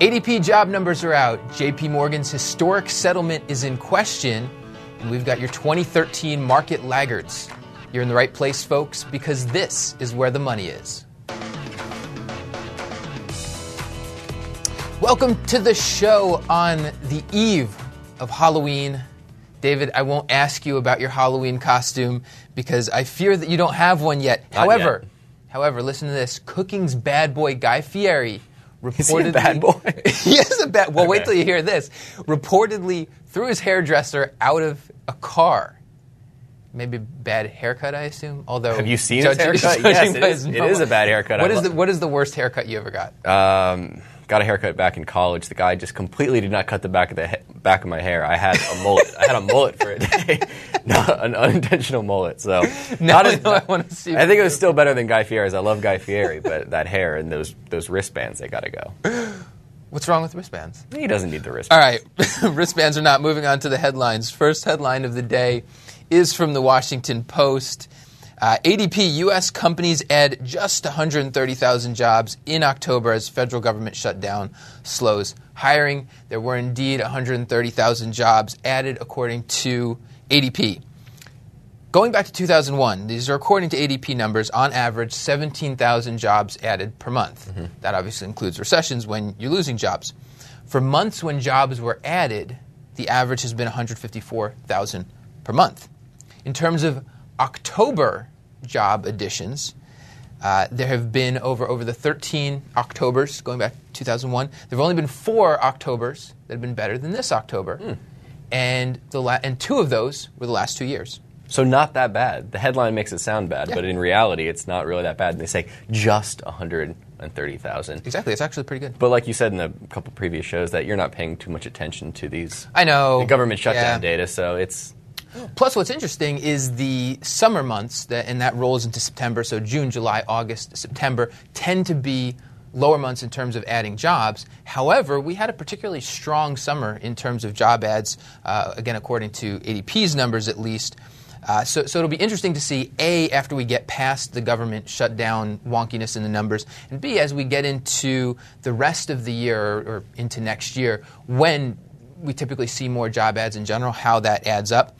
ADP job numbers are out. JP Morgan's historic settlement is in question, and we've got your 2013 market laggards. You're in the right place, folks, because this is where the money is. Welcome to the show on the eve of Halloween. David, I won't ask you about your Halloween costume because I fear that you don't have one yet. Not however, yet. however, listen to this. Cooking's bad boy Guy Fieri reportedly he a bad boy? he is a bad. Well, wait till you hear this. Reportedly threw his hairdresser out of a car. Maybe bad haircut, I assume. Although, Have you seen his haircut? Yes, it is- it is a bad haircut. What I is the What is the worst haircut you ever got? Um, got a haircut back in college. The guy just completely did not cut the back of the he- back of my hair. I had a mullet. I had a mullet for a day, not an unintentional mullet. So Now not I as- know I wanna see I think it was still better than Guy Fieri's. I love Guy Fieri, but that hair and those those wristbands, they got to go. What's wrong with wristbands? He doesn't need the wristbands. All right, wristbands are not moving on to the headlines. First headline of the day is from the Washington Post. Uh, ADP U.S. companies add just 130,000 jobs in October as federal government shutdown slows hiring. There were indeed 130,000 jobs added, according to ADP. Going back to 2001, these are according to ADP numbers, on average, 17,000 jobs added per month. That obviously includes recessions when you're losing jobs. For months when jobs were added, the average has been 154,000 per month. In terms of October job additions, uh, there have been over over the 13 Octobers going back to 2001. There have only been four Octobers that have been better than this October, and the la- and two of those were the last two years. So not that bad. The headline makes it sound bad, Yeah. but in reality, it's not really that bad. And they say just 130,000. Exactly, it's actually pretty good. But like you said in a couple previous shows, that you're not paying too much attention to these I know the government shutdown yeah. data. So it's Plus, what's interesting is the summer months, and that rolls into September. So June, July, August, September tend to be lower months in terms of adding jobs. However, we had a particularly strong summer in terms of job ads. Uh, again, according to ADP's numbers, at least. Uh, so, so it'll be interesting to see a after we get past the government shutdown wonkiness in the numbers, and b as we get into the rest of the year or, or into next year when we typically see more job ads in general, how that adds up.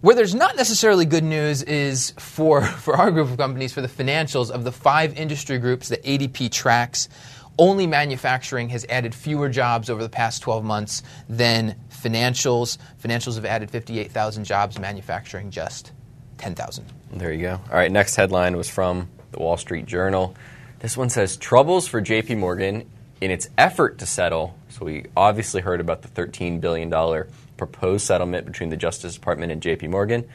Where there's not necessarily good news is for, for our group of companies, for the financials of the five industry groups that ADP tracks, only manufacturing has added fewer jobs over the past 12 months than financials. Financials have added 58,000 jobs, manufacturing just 10,000. there you go. All right, next headline was from the Wall Street Journal. This one says troubles for JP Morgan in its effort to settle. So we obviously heard about the 13 billion dollar proposed settlement between the Justice Department and JP Morgan.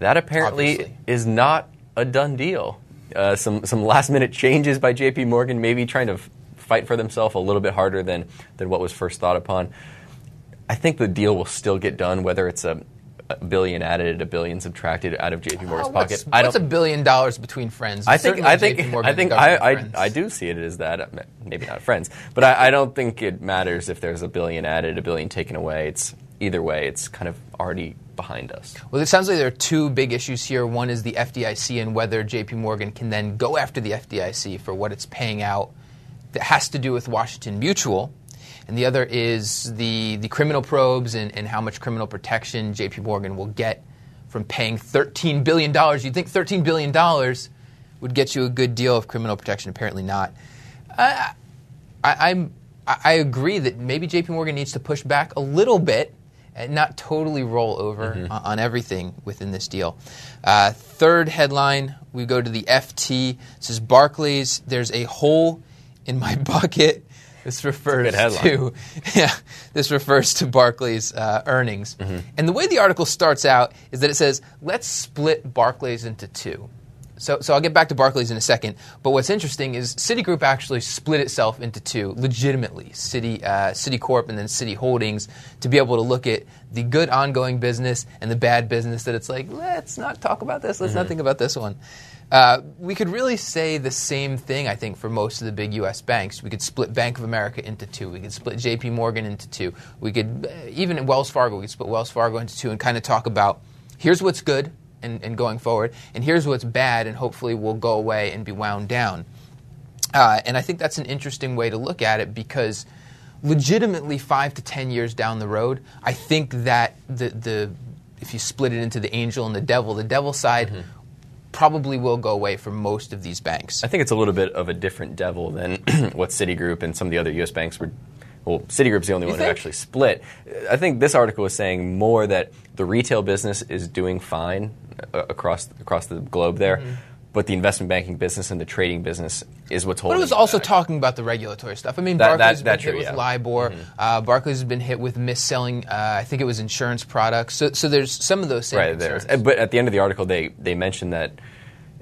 That apparently Obviously. is not a done deal. Uh, some some last minute changes by JP Morgan, maybe trying to f- fight for themselves a little bit harder than than what was first thought upon. I think the deal will still get done, whether it's a, a billion added, a billion subtracted out of JP Morgan's Uh, pocket. what's, I what's a billion dollars between friends? I think. I think. I think. I. I. I do see it as that. Maybe not friends, but I, I don't think it matters if there's a billion added, a billion taken away. It's either way. It's kind of already behind us. Well, it sounds like there are two big issues here. One is the FDIC and whether JP Morgan can then go after the FDIC for what it's paying out that has to do with Washington Mutual. And the other is the, the criminal probes and, and how much criminal protection JP Morgan will get from paying $13 billion. You'd think $13 billion would get you a good deal of criminal protection. Apparently not. I, I'm, I agree that maybe JP Morgan needs to push back a little bit and not totally roll over Mm-hmm. on, everything within this deal. Uh, third headline, we go to the FT. Says Barclays, there's a hole in my bucket. This refers to yeah, this refers to Barclays uh, earnings. Mm-hmm. And the way the article starts out is that it says, "Let's split Barclays into two. So, so I'll get back to Barclays in a second. But what's interesting is Citigroup actually split itself into two, legitimately, Citi, uh, Citicorp and then Citi Holdings, to be able to look at the good ongoing business and the bad business. That it's like, let's not talk about this. Let's not think about this one. Uh, we could really say the same thing, I think, for most of the big U.S. banks. We could split Bank of America into two. We could split J.P. Morgan into two. We could, uh, even Wells Fargo, we could split Wells Fargo into two and kind of talk about here's what's good and, and going forward, and here's what's bad, and hopefully will go away and be wound down. Uh, and I think that's an interesting way to look at it because legitimately five to ten years down the road, I think that the the if you split it into the angel and the devil, the devil side Mm-hmm. Probably will go away for most of these banks. I think it's a little bit of a different devil than what Citigroup and some of the other U.S. banks were. Well, Citigroup's the only You one who actually split. I think this article is saying more that the retail business is doing fine uh, across across the globe there, but the investment banking business and the trading business is what's holding. But it was also back. talking about the regulatory stuff. I mean, That- that- Barclays has that been true, hit with yeah. Mm-hmm. LIBOR. Uh, Barclays has been hit with mis-selling. Uh, I think it was insurance products. So, so there's some of those same right there. But at the end of the article, they they mentioned that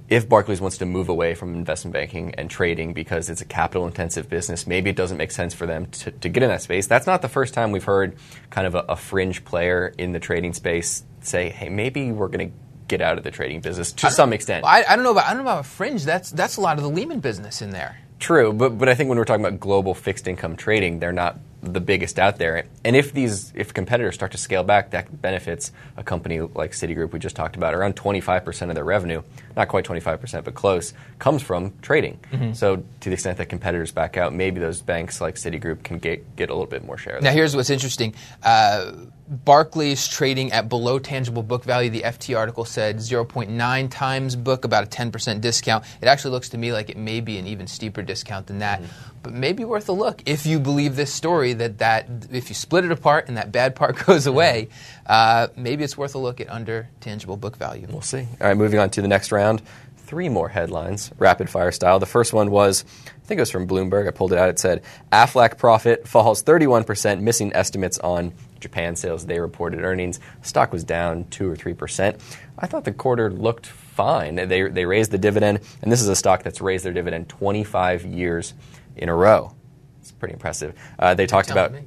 if Barclays wants to move away from investment banking and trading because it's a capital intensive business, maybe it doesn't make sense for them to, to get in that space. That's not the first time we've heard kind of a, a fringe player in the trading space say, "Hey, maybe we're going to." Get out of the trading business to some extent. I, I don't know about I don't know about fringe. That's that's a lot of the Lehman business in there. True, but but I think when we're talking about global fixed income trading, they're not the biggest out there. And if these if competitors start to scale back, that benefits a company like Citigroup we just talked about. Around 25% of their revenue, not quite 25%, but close, comes from trading. So to the extent that competitors back out, maybe those banks like Citigroup can get get a little bit more share. Now here's what's interesting. Uh, Barclays trading at below tangible book value. The FT article said 0.9 times book, about a 10% discount. It actually looks to me like it may be an even steeper discount than that, but maybe worth a look if you believe this story that that if you split it apart and that bad part goes away, uh, maybe it's worth a look at under tangible book value. We'll see. All right, moving on to the next round. Three more headlines, rapid fire style. The first one was, I think it was from Bloomberg. I pulled it out. It said, Aflac profit falls 31%, missing estimates on Japan sales. They reported earnings. Stock was down 2 or 3%. I thought the quarter looked fine. They, they raised the dividend, and this is a stock that's raised their dividend 25 years in a row. It's pretty impressive. Uh, they talked about me.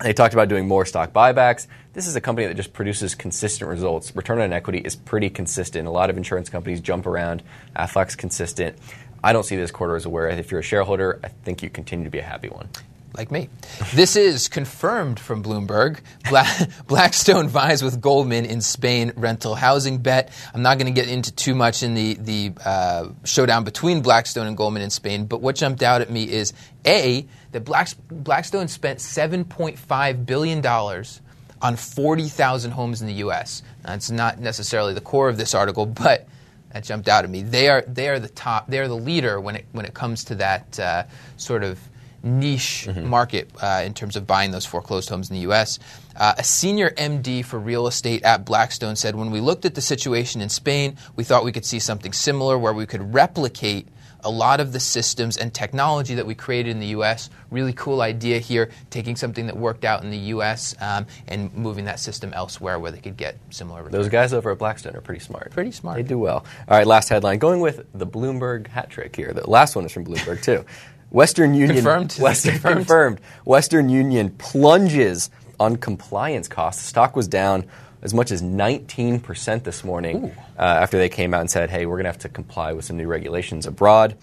They talked about doing more stock buybacks. This is a company that just produces consistent results. Return on equity is pretty consistent. A lot of insurance companies jump around. Aflac's consistent. I don't see this quarter as a worry. If you're a shareholder, I think you continue to be a happy one. Like me. This is confirmed from Bloomberg. Bla- Blackstone vies with Goldman in Spain rental housing bet. I'm not going to get into too much in the the uh, showdown between Blackstone and Goldman in Spain, but what jumped out at me is a that Black- Blackstone spent 7.5 billion dollars on 40,000 homes in the U.S. That's not necessarily the core of this article, but that jumped out at me. They are they are the top. They are the leader when it when it comes to that uh, sort of niche market uh, in terms of buying those foreclosed homes in the U.S. Uh, a senior MD for real estate at Blackstone said, when we looked at the situation in Spain, we thought we could see something similar where we could replicate a lot of the systems and technology that we created in the U.S. Really cool idea here, taking something that worked out in the U.S. Um, and moving that system elsewhere where they could get similar returns. Those guys over at Blackstone are pretty smart. Pretty smart. They do well. All right, last headline. Going with the Bloomberg hat trick here. The last one is from Bloomberg too. Western Union Confirmed? Western Confirmed? confirmed. Western Union plunges on compliance costs. The stock was down as much as 19% this morning uh, after they came out and said, "Hey, we're going to have to comply with some new regulations abroad."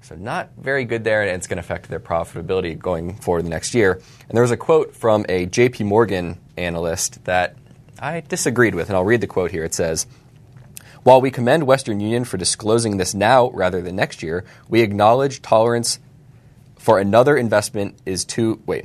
So not very good there, and it's going to affect their profitability going forward the next year. And there was a quote from a J.P. Morgan analyst that I disagreed with, and I'll read the quote here. It says. While we commend Western Union for disclosing this now rather than next year, we acknowledge tolerance for another investment is too. Wait,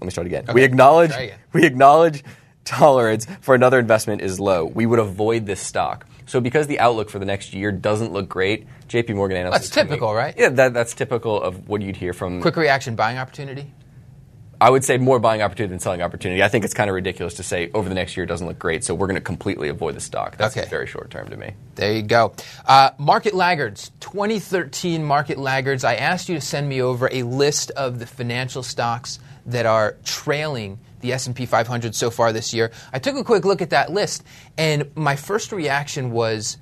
let me start again. we acknowledge again. we acknowledge tolerance for another investment is low. We would avoid this stock. So because the outlook for the next year doesn't look great, J.P. Morgan analysts. That's typical, right? Yeah, that, that's typical of what you'd hear from. Quick reaction buying opportunity. I would say more buying opportunity than selling opportunity. I think it's kind of ridiculous to say over the next year it doesn't look great, so we're going to completely avoid the stock. That's Okay. very short term to me. There you go. Uh, market laggards, 2013 market laggards. I asked you to send me over a list of the financial stocks that are trailing the S&P 500 so far this year. I took a quick look at that list, and my first reaction was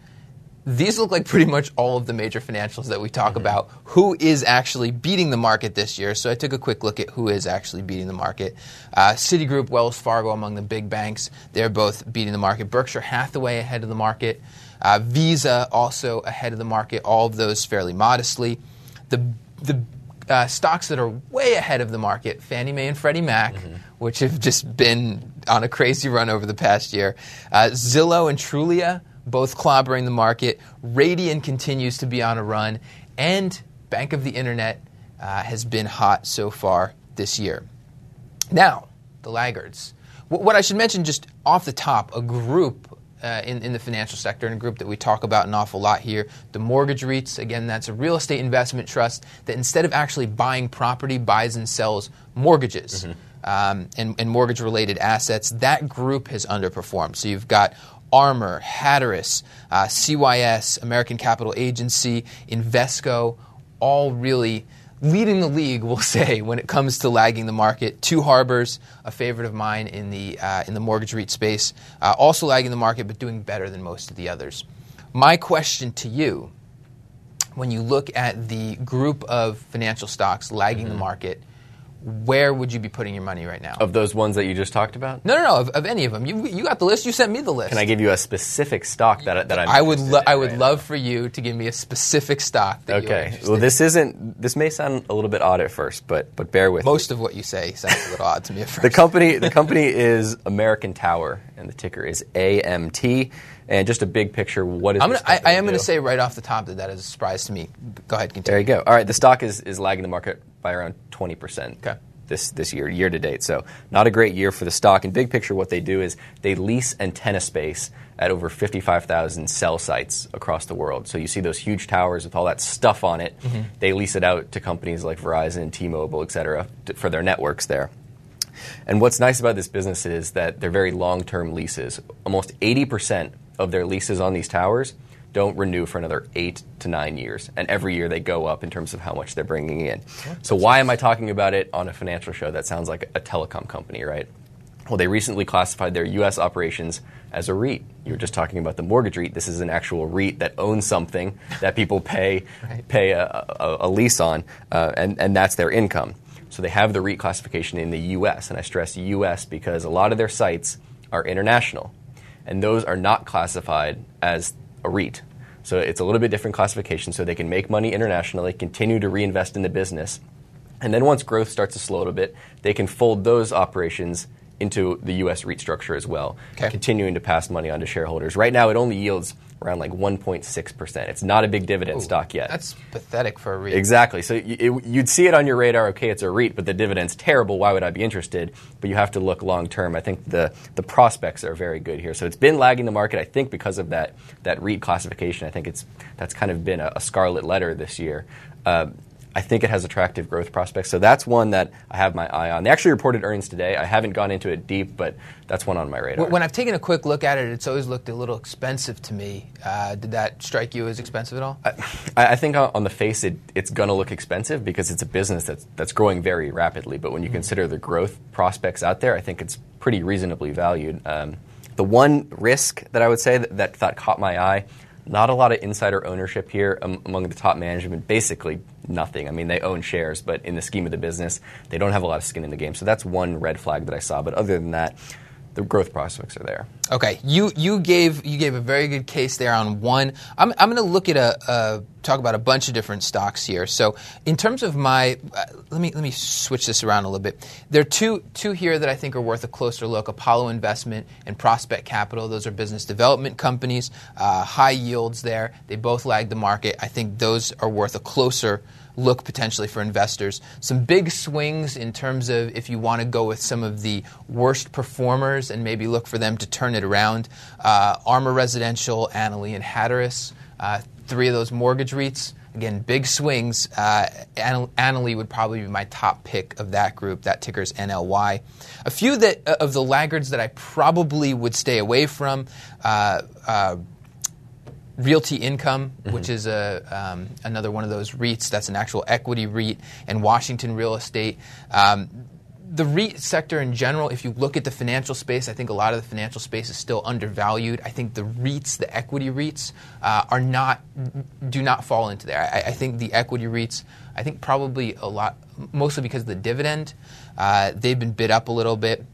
these look like pretty much all of the major financials that we talk about. Who is actually beating the market this year? So I took a quick look at who is actually beating the market. Uh, Citigroup, Wells Fargo, among the big banks, they're both beating the market. Berkshire Hathaway ahead of the market. Uh, Visa also ahead of the market. All of those fairly modestly. The the uh, stocks that are way ahead of the market, Fannie Mae and Freddie Mac, which have just been on a crazy run over the past year. Uh, Zillow and Trulia, both clobbering the market. Radian continues to be on a run. And Bank of the Internet uh, has been hot so far this year. Now, the laggards. Wh- What I should mention just off the top, a group uh, in, in the financial sector and a group that we talk about an awful lot here, the mortgage REITs. Again, that's a real estate investment trust that instead of actually buying property, buys and sells mortgages um, and, and mortgage related assets. That group has underperformed. So you've got Armor, Hatteras, uh, CYS, American Capital Agency, Invesco, all really leading the league, we'll say, when it comes to lagging the market. Two Harbors, a favorite of mine in the uh, in the mortgage REIT space, uh, also lagging the market, but doing better than most of the others. My question to you, when you look at the group of financial stocks lagging the market, where would you be putting your money right now? Of those ones that you just talked about? no, no, no, of, of any of them. You, you got the list. You sent me the list. Can I give you a specific stock that, that I'm I would, lo- in I would right love for you to give me a specific stock. That you're Okay. Well, this isn't. This may sound a little bit odd at first, but but bear with me. Most of what you say sounds a little odd to me at first. The company the company is American Tower, and the ticker is AMT. And just a big picture. What is I'm gonna, I, I am going to say right off the top that that is a surprise to me. Go ahead, continue. There you go. All right, the stock is, is lagging the market by around 20% Okay. this, this year, year to date. So, not a great year for the stock. And big picture, what they do is they lease antenna space at over 55,000 cell sites across the world. So, you see those huge towers with all that stuff on it. Mm-hmm. They lease it out to companies like Verizon, T Mobile, et cetera, to, for their networks there. And what's nice about this business is that they're very long term leases. Almost 80% of their leases on these towers don't renew for another eight to nine years. And every year they go up in terms of how much they're bringing in. So, why am I talking about it on a financial show? That sounds like a telecom company, right? Well, they recently classified their U.S. operations as a REIT. You were just talking about the mortgage REIT. This is an actual REIT that owns something that people pay Right. pay a, a, a lease on, uh, and, and that's their income. So they have the REIT classification in the U.S., and I stress U.S. because a lot of their sites are international, and those are not classified as a REIT. So it's a little bit different classification, so they can make money internationally, continue to reinvest in the business, and then once growth starts to slow a little bit, they can fold those operations into the U.S. REIT structure as well, Okay. continuing to pass money on to shareholders. Right now, it only yields around like 1.6%. It's not a big dividend stock yet. That's pathetic for a REIT. Exactly. So y- it, you'd see it on your radar. Okay, it's a REIT, but the dividend's terrible. Why would I be interested? But you have to look long term. I think the the prospects are very good here. So it's been lagging the market. I think because of that that REIT classification. I think it's that's kind of been a, a scarlet letter this year. Uh, I think it has attractive growth prospects. So that's one that I have my eye on. They actually reported earnings today. I haven't gone into it deep, but that's one on my radar. When I've taken a quick look at it, it's always looked a little expensive to me. Uh, did that strike you as expensive at all? I, I think on the face, it, it's going to look expensive because it's a business that's, that's growing very rapidly. But when you consider the growth prospects out there, I think it's pretty reasonably valued. Um, the one risk that I would say that, that, that caught my eye, not a lot of insider ownership here um, among the top management. Basically, nothing. I mean, they own shares, but in the scheme of the business, they don't have a lot of skin in the game. So that's one red flag that I saw. But other than that, the growth prospects are there. Okay, you you gave you gave a very good case there on one. I'm I'm going to look at a uh, talk about a bunch of different stocks here. So in terms of my, uh, let me let me switch this around a little bit. There are two two here that I think are worth a closer look: Apollo Investment and Prospect Capital. Those are business development companies, uh, high yields there. They both lag the market. I think those are worth a closer look potentially for investors. Some big swings in terms of if you want to go with some of the worst performers and maybe look for them to turn it around. Uh, Armor Residential, Annaly, and Hatteras, uh, three of those mortgage REITs. Again, big swings. Uh, Anna- Annaly would probably be my top pick of that group. That ticker's NLY. A few that uh, of the laggards that I probably would stay away from. Uh, uh, Realty Income, which is a, um, another one of those REITs that's an actual equity REIT, and Washington Real Estate. Um, the REIT sector in general, if you look at the financial space, I think a lot of the financial space is still undervalued. I think the REITs, the equity REITs, uh, are not do not fall into there. I, I think the equity REITs, I think probably a lot, mostly because of the dividend, uh, they've been bid up a little bit.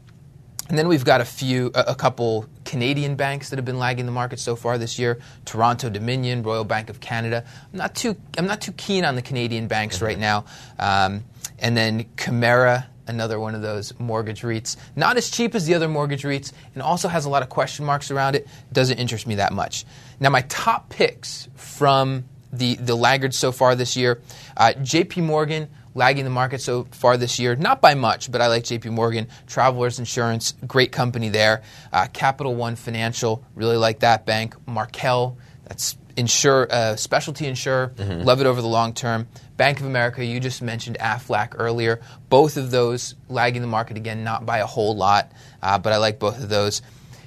And then we've got a few, a, a couple Canadian banks that have been lagging the market so far this year: Toronto Dominion, Royal Bank of Canada. I'm not too, I'm not too keen on the Canadian banks right now. Um, and then Chimera, another one of those mortgage REITs, not as cheap as the other mortgage REITs, and also has a lot of question marks around it. Doesn't interest me that much. Now, my top picks from the the laggards so far this year: uh, J.P. Morgan lagging the market so far this year, not by much, but I like JP Morgan. Travelers Insurance, great company there. Uh, Capital One Financial, really like that bank. Markel, that's insure, uh, specialty insurer, love it over the long term. Bank of America, you just mentioned Aflac earlier. Both of those lagging the market again, not by a whole lot, uh, but I like both of those.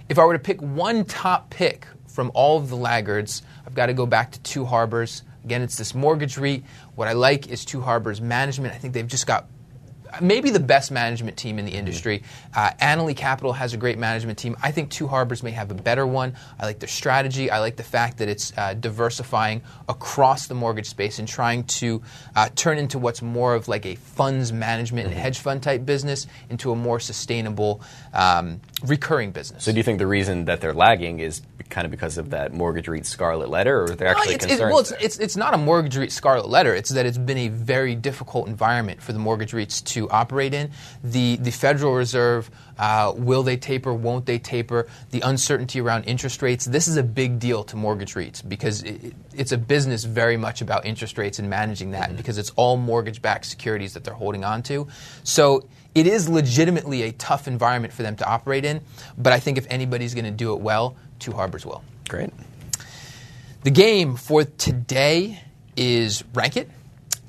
If I were to pick one top pick from all of the laggards, I've got to go back to Two Harbors. Again, it's this mortgage REIT. What I like is Two Harbors management. I think they've just got maybe the best management team in the industry. Uh, Annaly Capital has a great management team. I think Two Harbors may have a better one. I like their strategy. I like the fact that it's uh, diversifying across the mortgage space and trying to uh, turn into what's more of like a funds management and hedge fund type business into a more sustainable um, recurring business. So do you think the reason that they're lagging is kind of because of that mortgage REIT scarlet letter, or they're actually it's, concerned? It, well, it's, it's, it's not a mortgage REIT scarlet letter. It's that it's been a very difficult environment for the mortgage REITs to operate in. The, the Federal Reserve, uh, will they taper, won't they taper? The uncertainty around interest rates. This is a big deal to mortgage REITs because it, it's a business very much about interest rates and managing that because it's all mortgage backed securities that they're holding on to. So it is legitimately a tough environment for them to operate in, but I think if anybody's going to do it well, Two Harbors will. Great. The game for today is Rank It,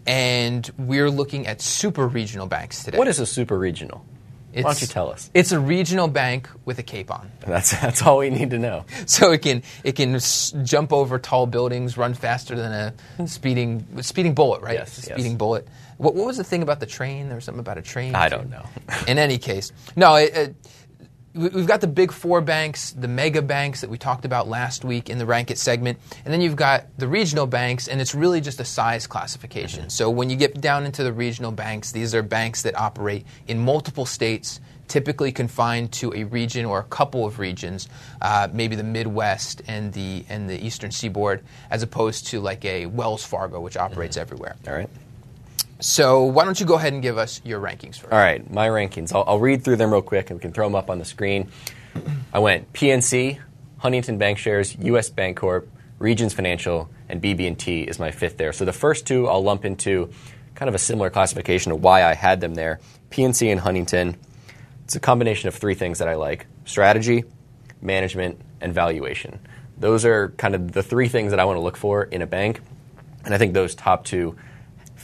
and we're looking at super regional banks today. What is a super regional? Why don't you tell us? It's a regional bank with a cape on. That's that's all we need to know. So it can it can s- jump over tall buildings, run faster than a speeding speeding bullet, right? Yes, It's a yes. speeding bullet. What, what was the thing about the train? There was something about a train. I too. don't know. In any case, no. It, it, we've got the big four banks, the mega banks that we talked about last week in the rank it segment, and then you've got the regional banks, and it's really just a size classification. So when you get down into the regional banks, these are banks that operate in multiple states, typically confined to a region or a couple of regions, uh, maybe the Midwest and the and the Eastern Seaboard, as opposed to like a Wells Fargo, which operates everywhere. All right. So why don't you go ahead and give us your rankings first? All right, my rankings. I'll, I'll read through them real quick, and we can throw them up on the screen. I went PNC, Huntington Bancshares, U.S. Bancorp, Regions Financial, and BB&T is my fifth there. So the first two I'll lump into kind of a similar classification of why I had them there. PNC and Huntington. It's a combination of three things that I like: strategy, management, and valuation. Those are kind of the three things that I want to look for in a bank, and I think those top two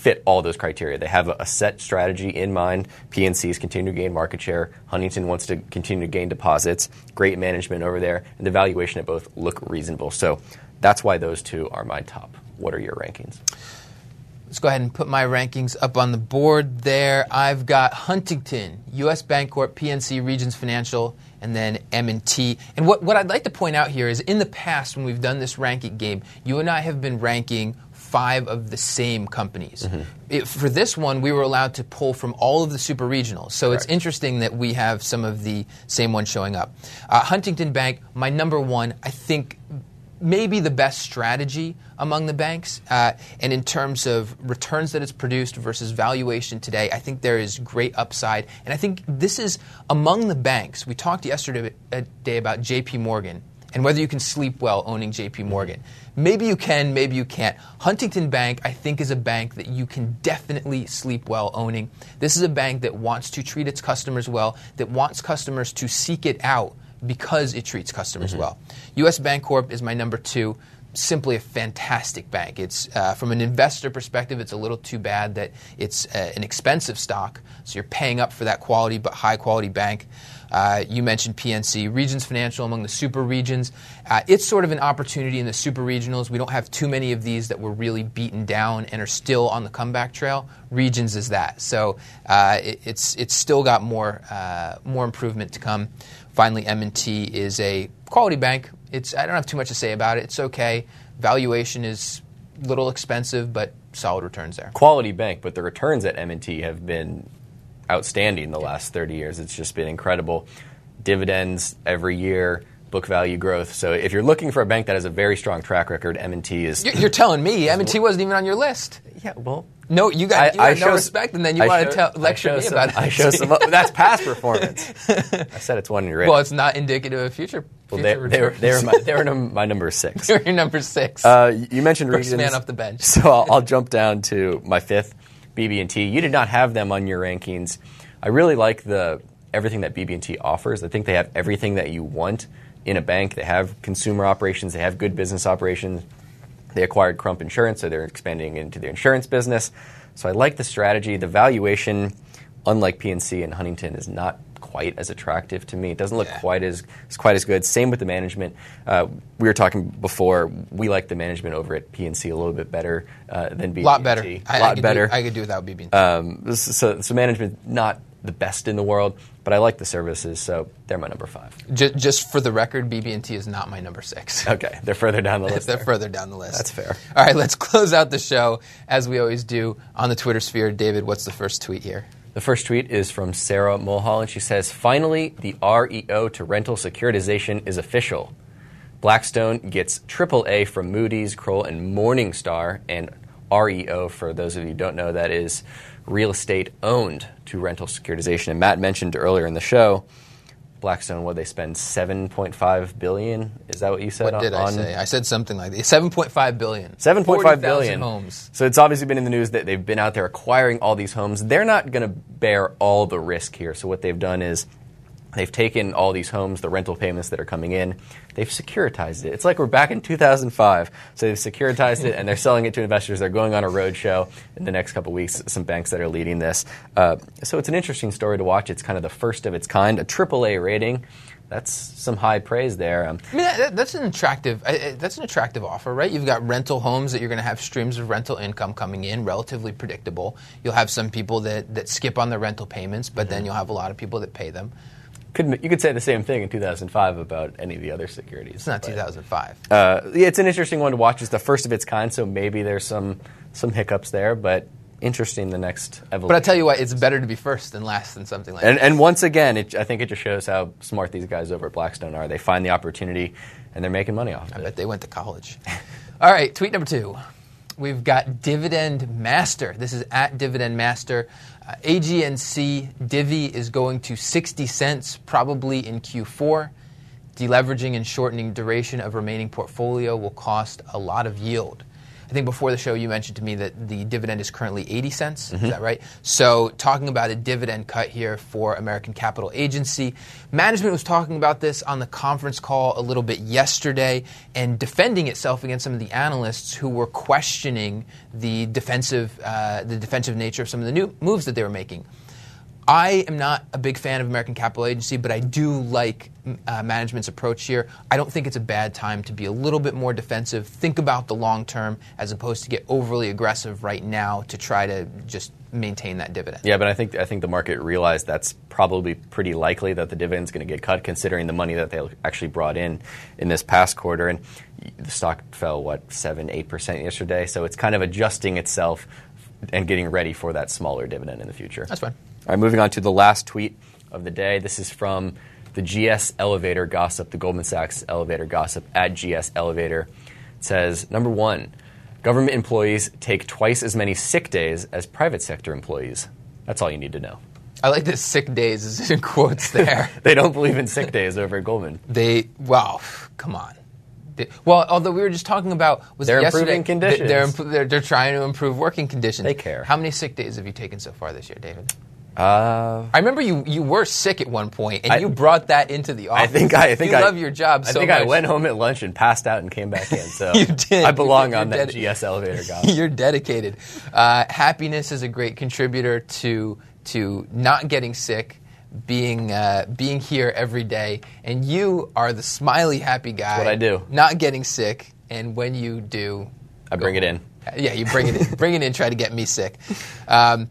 fit all those criteria. They have a, set strategy in mind. PNC's continue to gain market share. Huntington wants to continue to gain deposits. Great management over there, and the valuation at both look reasonable. So that's why those two are my top. What are your rankings? Let's go ahead and put my rankings up on the board there. I've got Huntington, U.S. Bancorp, PNC, Regions Financial, and then M&T. And what, what I'd like to point out here is in the past when we've done this ranking game, you and I have been ranking five of the same companies. It- for this one, we were allowed to pull from all of the super regionals. So it's interesting that we have some of the same ones showing up. Uh, Huntington Bank, my number one, I think maybe the best strategy among the banks. Uh, and in terms of returns that it's produced versus valuation today, I think there is great upside. And I think this is among the banks. We talked yesterday uh, day about JP Morgan and whether you can sleep well owning JP Morgan. Maybe you can, maybe you can't. Huntington Bank, I think, is a bank that you can definitely sleep well owning. This is a bank that wants to treat its customers well, that wants customers to seek it out because it treats customers well. U.S. Bancorp is my number two. Simply a fantastic bank. It's uh, from an investor perspective, it's a little too bad that it's uh, an expensive stock, so you're paying up for that quality but high quality bank. Uh, you mentioned PNC, Regions Financial among the super regions. Uh, it's sort of an opportunity in the super regionals. We don't have too many of these that were really beaten down and are still on the comeback trail. Regions is that. So uh, it, it's it's still got more uh, more improvement to come. Finally, M&T is a quality bank. It's I don't have too much to say about it. It's okay. Valuation is a little expensive, but solid returns there. Quality bank, but the returns at M&T have been outstanding the last 30 years. It's just been incredible. Dividends every year, book value growth. So if you're looking for a bank that has a very strong track record, M&T is. You're, you're telling me M&T wasn't even on your list. Yeah, well, No, you got, you got no respect, and then you I want to tell, I lecture me some- about it. I show some. That's past performance. I said it's one in your well, it's not indicative of future. Well, future they, they, were, they were my, they were num- my number six. You're your number six. Uh, you mentioned First regions. man off the bench. So I'll, I'll jump down to my fifth. BB&T. You did not have them on your rankings. I really like the everything that BB&T offers. I think they have everything that you want in a bank. They have consumer operations. They have good business operations. They acquired Crump Insurance, so they're expanding into the insurance business. So I like the strategy. The valuation, unlike PNC and Huntington, is not quite as attractive to me. It doesn't look Yeah. quite as quite as good. Same with the management. Uh, we were talking before. We like the management over at PNC a little bit better uh, than BB&T. A lot better. A I, I lot could better. Do, I could do without BB&T. Um, so, so management not the best in the world, but I like the services, so they're my number five. just, just for the record, BB&T is not my number six. Okay, they're further down the list. They're there. further down the list. That's fair. All right, let's close out the show as we always do on the Twitter sphere. David, what's the first tweet here? The first tweet is from Sarah Mulholland. She says, Finally, the REO to rental securitization is official. Blackstone gets AAA from Moody's, Kroll, and Morningstar. And REO, for those of you who don't know, that is real estate owned to rental securitization. And Matt mentioned earlier in the show, Blackstone, what they spend 7.5 billion? Is that what you said What on, did I on- say? I said something like this. 7.5 billion. Seven point five 40,000 billion homes. So it's obviously been in the news that they've been out there acquiring all these homes. They're not going to bear all the risk here. So what they've done is they've taken all these homes, the rental payments that are coming in, they've securitized it. It's like we're back in 2005. So they've securitized it and they're selling it to investors. They're going on a roadshow in the next couple weeks. Some banks that are leading this. Uh, so it's an interesting story to watch. It's kind of the first of its kind, a AAA rating. That's some high praise there. Um, I mean, that, that's an attractive. I- That's an attractive offer, right? You've got rental homes that you're going to have streams of rental income coming in, relatively predictable. You'll have some people that, that skip on the rental payments, but Mm-hmm. then you'll have a lot of people that pay them. Could, you could say the same thing in 2005 about any of the other securities. It's not but- 2005. Uh, yeah, it's an interesting one to watch. It's the first of its kind, so maybe there's some some hiccups there, but interesting the next evolution. But I tell you what, it's better to be first than last than something like and, that. and once again, it, I think it just shows how smart these guys over at Blackstone are. They find the opportunity, and they're making money off I of it. bet they went to college. All right, tweet number two. We've got Dividend Master. This is at Dividend Master. Uh, AGNC Divi is going to 60 cents probably in Q4. Deleveraging and shortening duration of remaining portfolio will cost a lot of yield. I think before the show you mentioned to me that the dividend is currently 80 cents. Is that right? So, talking about a dividend cut here for American Capital Agency. Management was talking about this on the conference call a little bit yesterday and defending itself against some of the analysts who were questioning the defensive, uh, the defensive nature of some of the new moves that they were making. I am not a big fan of American Capital Agency, but I do like uh, management's approach here. I don't think it's a bad time to be a little bit more defensive, think about the long term, as opposed to get overly aggressive right now to try to just maintain that dividend. Yeah, but I think I think the market realized that's probably pretty likely that the dividend's going to get cut, considering the money that they actually brought in in this past quarter. And the stock fell what seven, eight percent yesterday, so it's kind of adjusting itself and getting ready for that smaller dividend in the future. That's fine. All right, moving on to the last tweet of the day. This is from the GS Elevator Gossip, the Goldman Sachs Elevator Gossip at GS Elevator. It says number one, government employees take twice as many sick days as private sector employees. That's all you need to know. I like that sick days is in quotes there. They don't believe in sick days over at Goldman. They wow, come on. They- well, although we were just talking about was They're improving They- They're, conditions. they're, they're trying to improve working conditions. They care. How many sick days have you taken so far this year, David? Uh, I remember you, you were sick at one point, and I- you brought that into the office. I think I, I think you I love your job I so think much. I went home at lunch and passed out and came back in. So You did. I belong You're on that dedi- GS elevator guys. You're dedicated. Uh, happiness is a great contributor to to not getting sick, being uh, being here every day, and you are the smiley, happy guy. what I do. Not getting sick, and when you do, I bring it in. Yeah, you bring it in. bring it in. Try to get me sick. Um,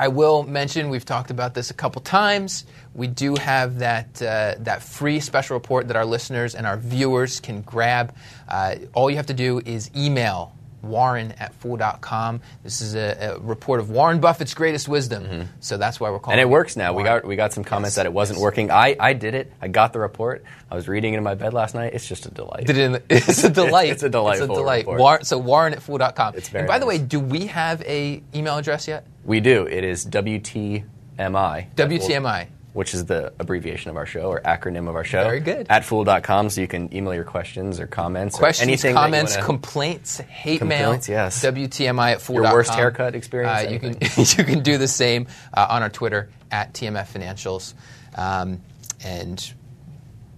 I will mention we've talked about this a couple times. We do have that uh, that free special report that our listeners and our viewers can grab. Uh, all you have to do is email Warren at fool.com. This is a, a report of Warren Buffett's greatest wisdom. So that's why we're calling Mm-hmm. And it works now. We got we got some comments Yes, that it wasn't yes. working. I, I did it. I got the report. I was reading it in my bed last night. It's just a delight. Did it in the- it's a delight. It's a delightful delight. War, so Warren at fool.com. It's very and by the way, do we have a email address yet? We do. It is WTMI. WTMI. Which is the abbreviation of our show or acronym of our show. Very good. At fool.com, so you can email your questions or comments. Questions, or anything comments, complaints, hate Complaints, mail. yes. WTMI at fool. Your worst haircut experience, Uh, you can you can do the same uh, on our Twitter at TMF Financials, um, and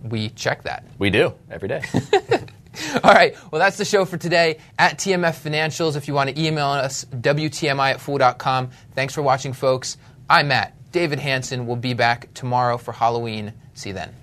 we check that. We do every day. All right. Well, that's the show for today at TMF Financials. If you want to email us, WTMI at fool.com. Thanks for watching, folks. I'm Matt. David Hanson will be back tomorrow for Halloween. See you then.